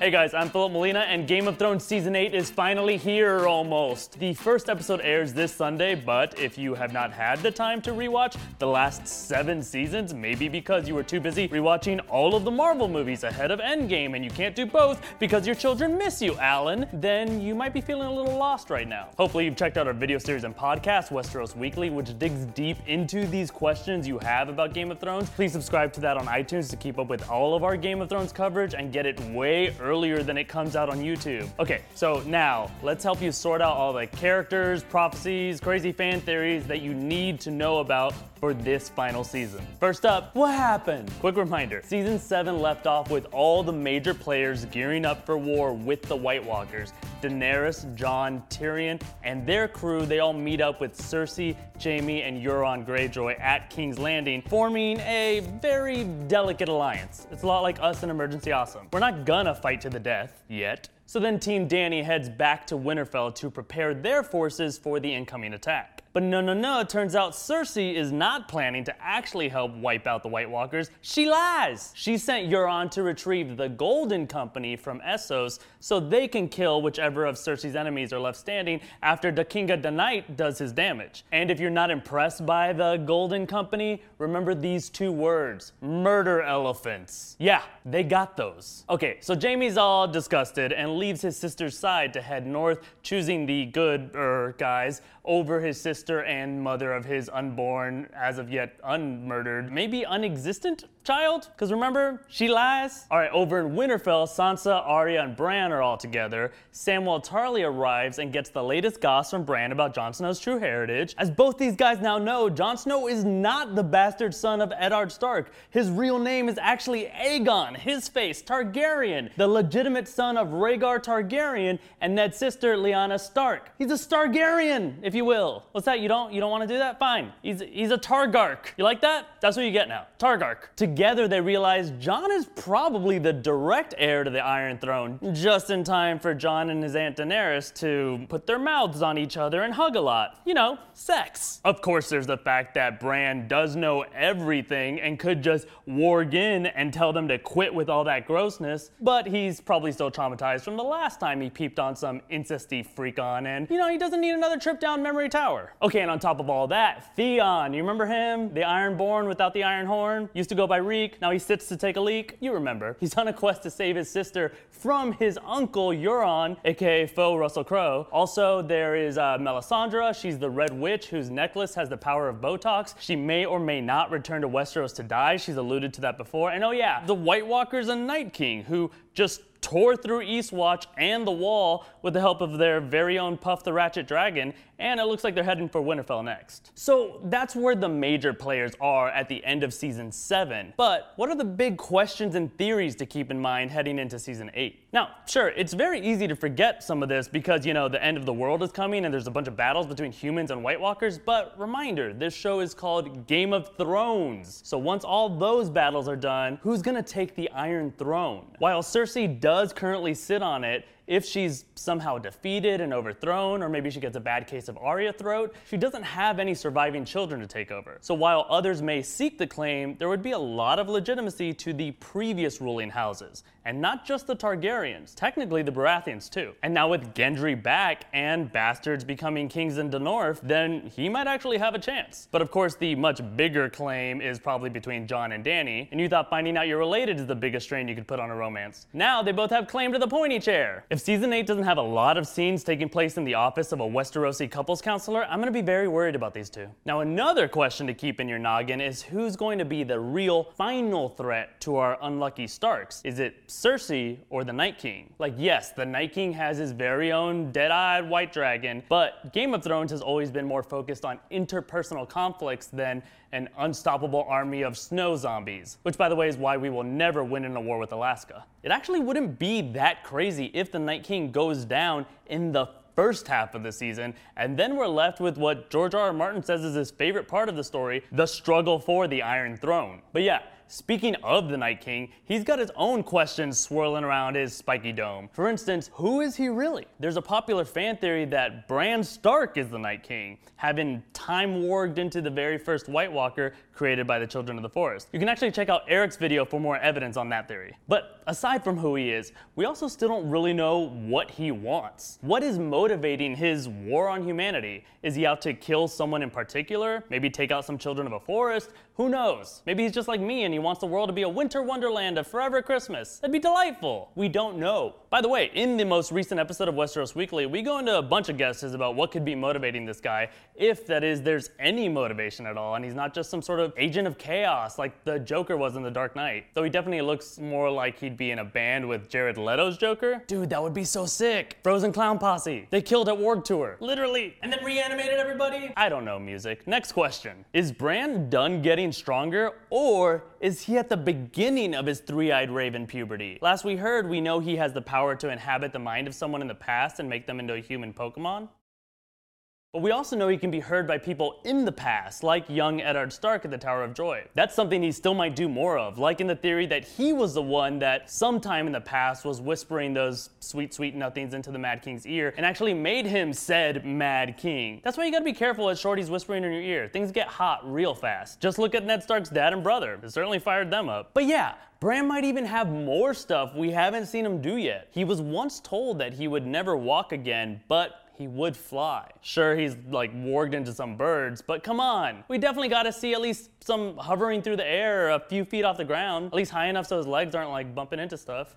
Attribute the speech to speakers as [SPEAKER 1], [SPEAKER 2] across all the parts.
[SPEAKER 1] Hey guys, I'm Philip Molina, and Game of Thrones Season 8 is finally here almost. The first episode airs this Sunday, but if you have not had the time to rewatch the last seven seasons, maybe because you were too busy rewatching all of the Marvel movies ahead of Endgame and you can't do both because your children miss you, Alan, then you might be feeling a little lost right now. Hopefully, you've checked out our video series and podcast, Westeros Weekly, which digs deep into these questions you have about Game of Thrones. Please subscribe to that on iTunes to keep up with all of our Game of Thrones coverage and get it way earlier earlier than it comes out on YouTube. Okay, so now let's help you sort out all the characters, prophecies, crazy fan theories that you need to know about for this final season. First up, what happened? Quick reminder season 7 left off with all the major players gearing up for war with the White Walkers. Daenerys, Jon, Tyrion, and their crew, they all meet up with Cersei, Jaime, and Euron Greyjoy at King's Landing, forming a very delicate alliance. It's a lot like us in Emergency Awesome. We're not gonna fight to the death yet. So then Team Dany heads back to Winterfell to prepare their forces for the incoming attack. But no, no, no, it turns out Cersei is not planning to actually help wipe out the White Walkers. She lies! She sent Euron to retrieve the Golden Company from Essos so they can kill whichever of Cersei's enemies are left standing after of the Night does his damage. And if you're not impressed by the Golden Company, remember these two words murder elephants. Yeah, they got those. Okay, so Jaime's all disgusted and leaves his sister's side to head north, choosing the good er guys over his sister and mother of his unborn, as of yet unmurdered, maybe unexistent child? Because remember, she lies. All right, over in Winterfell, Sansa, Arya, and Bran are all together. Samwell Tarly arrives and gets the latest goss from Bran about Jon Snow's true heritage. As both these guys now know, Jon Snow is not the bastard son of Eddard Stark. His real name is actually Aegon, his face, Targaryen, the legitimate son of Rhaegar Targaryen and Ned's sister, Lyanna Stark. He's a Stargaryen, if you will. What's that? You don't you don't want to do that? Fine. He's he's a Targark. You like that? That's what you get now. Targark. Together they realize Jon is probably the direct heir to the Iron Throne, just in time for Jon and his Aunt Daenerys to put their mouths on each other and hug a lot. You know, sex. Of course, there's the fact that Bran does know everything and could just warg in and tell them to quit with all that grossness, but he's probably still traumatized from the last time he peeped on some incesty freak on, and you know, he doesn't need another trip down memory tower. Okay, and on top of all that, Theon, you remember him? The Ironborn without the Iron Horn? Used to go by Now he sits to take a leak. You remember. He's on a quest to save his sister from his uncle Euron, aka faux Russell Crowe. Also, there is uh, Melisandre. She's the Red Witch whose necklace has the power of Botox. She may or may not return to Westeros to die. She's alluded to that before. And oh yeah, the White Walker's a Night King who just tore through Eastwatch and the Wall with the help of their very own Puff the Ratchet Dragon, and it looks like they're heading for Winterfell next. So that's where the major players are at the end of season 7. But what are the big questions and theories to keep in mind heading into season 8? Now, sure, it's very easy to forget some of this because, you know, the end of the world is coming and there's a bunch of battles between humans and White Walkers, but reminder, this show is called Game of Thrones. So once all those battles are done, who's gonna take the Iron Throne? While Cersei does currently sit on it, if she's somehow defeated and overthrown, or maybe she gets a bad case of Arya throat, she doesn't have any surviving children to take over. So while others may seek the claim, there would be a lot of legitimacy to the previous ruling houses, and not just the Targaryens, technically the Baratheons too. And now with Gendry back and bastards becoming kings in north, then he might actually have a chance. But of course, the much bigger claim is probably between Jon and Dany, and you thought finding out you're related is the biggest strain you could put on a romance. Now they both have claim to the pointy chair. If season 8 doesn't have a lot of scenes taking place in the office of a Westerosi couples counselor, I'm gonna be very worried about these two. Now, another question to keep in your noggin is who's going to be the real final threat to our unlucky Starks? Is it Cersei or the Night King? Like, yes, the Night King has his very own dead eyed white dragon, but Game of Thrones has always been more focused on interpersonal conflicts than an unstoppable army of snow zombies, which, by the way, is why we will never win in a war with Alaska. It actually wouldn't be that crazy if the Night King goes down in the first half of the season, and then we're left with what George R. R. Martin says is his favorite part of the story the struggle for the Iron Throne. But yeah, speaking of the Night King, he's got his own questions swirling around his spiky dome. For instance, who is he really? There's a popular fan theory that Bran Stark is the Night King, having time warged into the very first White Walker created by the Children of the Forest. You can actually check out Eric's video for more evidence on that theory. But aside from who he is, we also still don't really know what he wants. What is motivating his war on humanity? Is he out to kill someone in particular? Maybe take out some children of a forest? Who knows? Maybe he's just like me and he wants the world to be a winter wonderland of forever Christmas. That'd be delightful. We don't know. By the way, in the most recent episode of Westeros Weekly, we go into a bunch of guesses about what could be motivating this guy, if that is, there's any motivation at all, and he's not just some sort of agent of chaos like the Joker was in The Dark Knight. Though he definitely looks more like he'd be in a band with Jared Leto's Joker. Dude, that would be so sick. Frozen Clown Posse. They killed at Warg Tour. Literally. And then reanimated everybody? I don't know music. Next question. Is Bran done getting stronger, or is he at the beginning of his three eyed raven puberty? Last we heard, we know he has the power to inhabit the mind of someone in the past and make them into a human Pokemon. But we also know he can be heard by people in the past, like young Eddard Stark at the Tower of Joy. That's something he still might do more of, like in the theory that he was the one that sometime in the past was whispering those sweet, sweet nothings into the Mad King's ear and actually made him said Mad King. That's why you gotta be careful as Shorty's whispering in your ear. Things get hot real fast. Just look at Ned Stark's dad and brother. It certainly fired them up. But yeah, Bran might even have more stuff we haven't seen him do yet. He was once told that he would never walk again, but he would fly. Sure, he's like warged into some birds, but come on. We definitely got to see at least some hovering through the air a few feet off the ground, at least high enough so his legs aren't like bumping into stuff.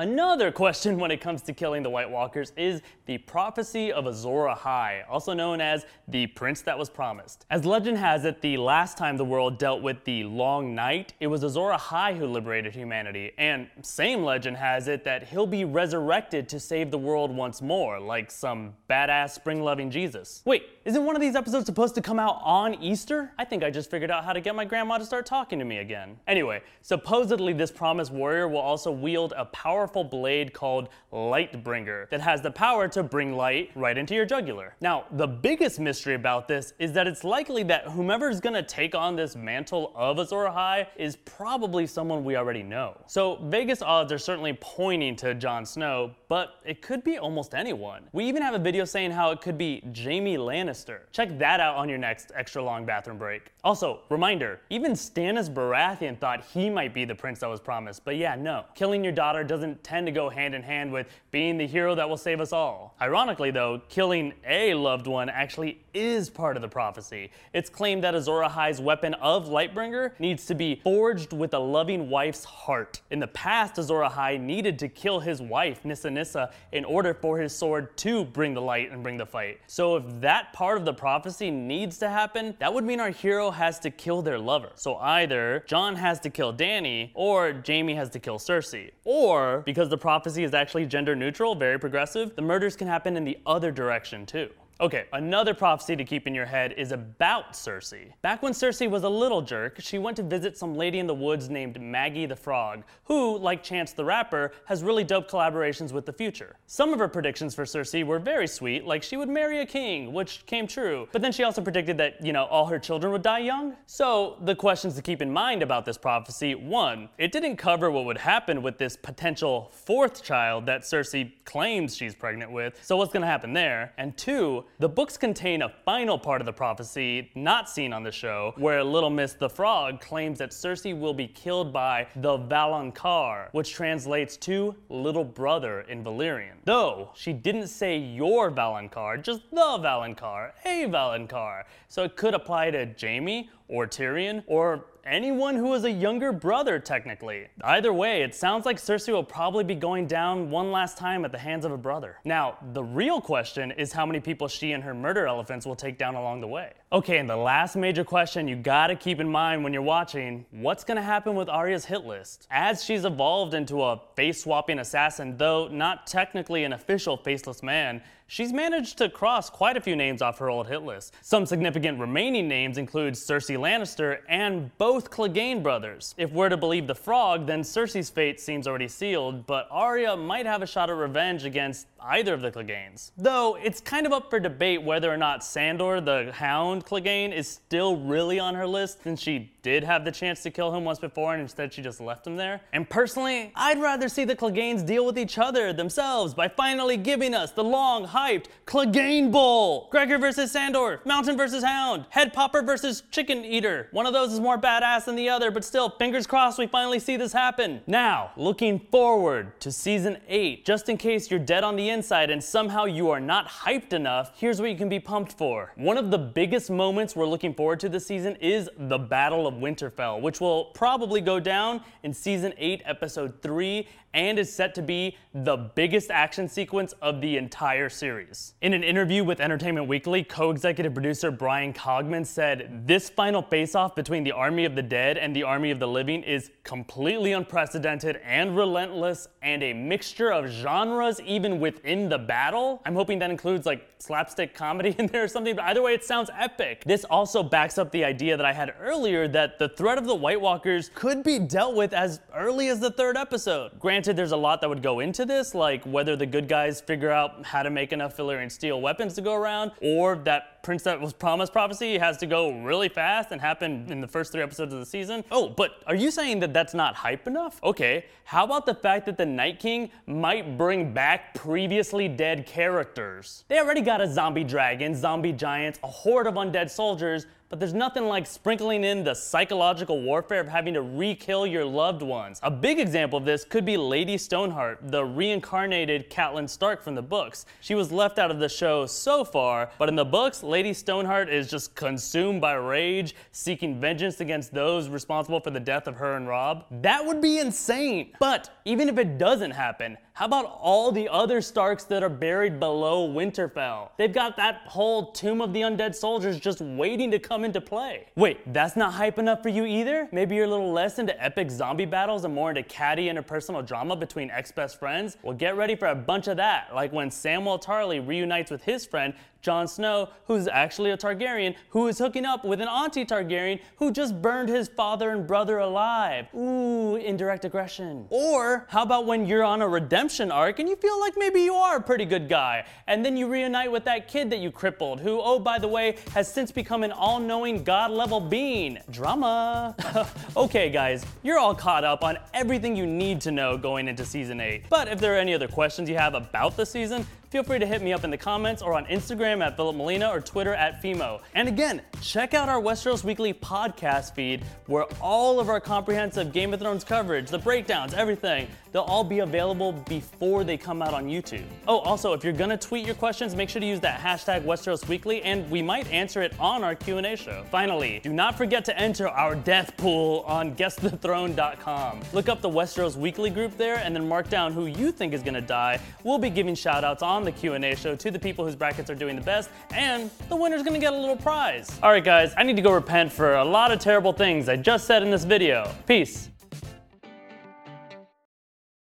[SPEAKER 1] Another question when it comes to killing the White Walkers is the prophecy of Azor Ahai, also known as the Prince that was promised. As legend has it, the last time the world dealt with the Long Night, it was Azor Ahai who liberated humanity, and same legend has it that he'll be resurrected to save the world once more, like some badass spring-loving Jesus. Wait, isn't one of these episodes supposed to come out on Easter? I think I just figured out how to get my grandma to start talking to me again. Anyway, supposedly this promised warrior will also wield a powerful powerful blade called Lightbringer that has the power to bring light right into your jugular. Now, the biggest mystery about this is that it's likely that whomever is gonna take on this mantle of Azor Ahai is probably someone we already know. So Vegas odds are certainly pointing to Jon Snow, but it could be almost anyone. We even have a video saying how it could be Jaime Lannister. Check that out on your next extra long bathroom break. Also, reminder, even Stannis Baratheon thought he might be the prince that was promised, but yeah, no. Killing your daughter doesn't doesn't tend to go hand in hand with being the hero that will save us all. Ironically, though, killing a loved one actually is part of the prophecy. It's claimed that Azor Ahai's weapon of Lightbringer needs to be forged with a loving wife's heart. In the past, Azor Ahai needed to kill his wife, Nissa Nissa, in order for his sword to bring the light and bring the fight. So if that part of the prophecy needs to happen, that would mean our hero has to kill their lover. So either Jon has to kill Dany, or Jaime has to kill Cersei. Or because the prophecy is actually gender neutral, very progressive, the murders can happen in the other direction too. Okay, another prophecy to keep in your head is about Cersei. Back when Cersei was a little jerk, she went to visit some lady in the woods named Maggie the Frog, who, like Chance the Rapper, has really dope collaborations with the future. Some of her predictions for Cersei were very sweet, like she would marry a king, which came true, but then she also predicted that, you know, all her children would die young. So, the questions to keep in mind about this prophecy one, it didn't cover what would happen with this potential fourth child that Cersei claims she's pregnant with, so what's gonna happen there? And two, the books contain a final part of the prophecy not seen on the show, where Little Miss the Frog claims that Cersei will be killed by the Valonqar, which translates to little brother in Valyrian. Though she didn't say your Valonqar, just the Valonqar, a Valonqar. So it could apply to Jaime or Tyrion or anyone who is a younger brother, technically. Either way, it sounds like Cersei will probably be going down one last time at the hands of a brother. Now, the real question is how many people she and her murder elephants will take down along the way. Okay, and the last major question you gotta keep in mind when you're watching what's gonna happen with Arya's hit list? As she's evolved into a face swapping assassin, though not technically an official faceless man, she's managed to cross quite a few names off her old hit list. Some significant remaining names include Cersei Lannister and both Clegane brothers. If we're to believe the frog, then Cersei's fate seems already sealed, but Arya might have a shot at revenge against either of the Cleganes. Though it's kind of up for debate whether or not Sandor, the Hound Clegane, is still really on her list since she did have the chance to kill him once before and instead she just left him there. And personally, I'd rather see the Cleganes deal with each other themselves by finally giving us the long hyped Clegane Bowl. Gregor versus Sandor, Mountain versus Hound, Head Popper versus Chicken Eater. One of those is more badass than the other, but still, fingers crossed we finally see this happen. Now, looking forward to season 8, just in case you're dead on the inside and somehow you are not hyped enough, here's what you can be pumped for. One of the biggest moments we're looking forward to this season is the Battle of Winterfell, which will probably go down in season 8, episode 3, and is set to be the biggest action sequence of the entire series. In an interview with Entertainment Weekly, co executive producer Bryan Cogman said, This final face off between the Army of the Dead and the Army of the Living is completely unprecedented and relentless, and a mixture of genres even within the battle. I'm hoping that includes like slapstick comedy in there or something, but either way, it sounds epic. This also backs up the idea that I had earlier that the threat of the White Walkers could be dealt with as early as the third episode. Granted, there's a lot that would go into this, like whether the good guys figure out how to make enough Valyrian steel weapons to go around, or that Prince that was promised prophecy has to go really fast and happen in the first three episodes of the season. Oh, but are you saying that that's not hype enough? Okay, how about the fact that the Night King might bring back previously dead characters? They already got a zombie dragon, zombie giants, a horde of undead soldiers, but there's nothing like sprinkling in the psychological warfare of having to re-kill your loved ones. A big example of this could be Lady Stoneheart, the reincarnated Catelyn Stark from the books. She was left out of the show so far, but in the books, Lady Stoneheart is just consumed by rage, seeking vengeance against those responsible for the death of her and Robb. That would be insane. But even if it doesn't happen, how about all the other Starks that are buried below Winterfell? They've got that whole Tomb of the Undead Soldiers just waiting to come into play. Wait, that's not hype enough for you either? Maybe you're a little less into epic zombie battles and more into catty interpersonal drama between ex-best friends? Well, get ready for a bunch of that, like when Samwell Tarly reunites with his friend Jon Snow, who's actually a Targaryen, who is hooking up with an auntie Targaryen who just burned his father and brother alive. Ooh, indirect aggression. Or how about when you're on a redemption arc and you feel like maybe you are a pretty good guy, and then you reunite with that kid that you crippled, who, oh, by the way, has since become an all knowing god level being. Drama. okay, guys, you're all caught up on everything you need to know going into season 8. But if there are any other questions you have about the season, feel free to hit me up in the comments or on Instagram at Philip Molina or Twitter at Fimo. And again, check out our Westeros Weekly podcast feed where all of our comprehensive Game of Thrones coverage, the breakdowns, everything, they'll all be available before they come out on YouTube. Oh, also, if you're gonna tweet your questions, make sure to use that hashtag Westeros Weekly and we might answer it on our Q&A show. Finally, do not forget to enter our death pool on guessthethrone.com. Look up the Westeros Weekly group there and then mark down who you think is gonna die. We'll be giving shout outs on the Q&A show to the people whose brackets are doing the best and the winner's gonna get a little prize. All right guys, I need to go repent for a lot of terrible things I just said in this video. Peace.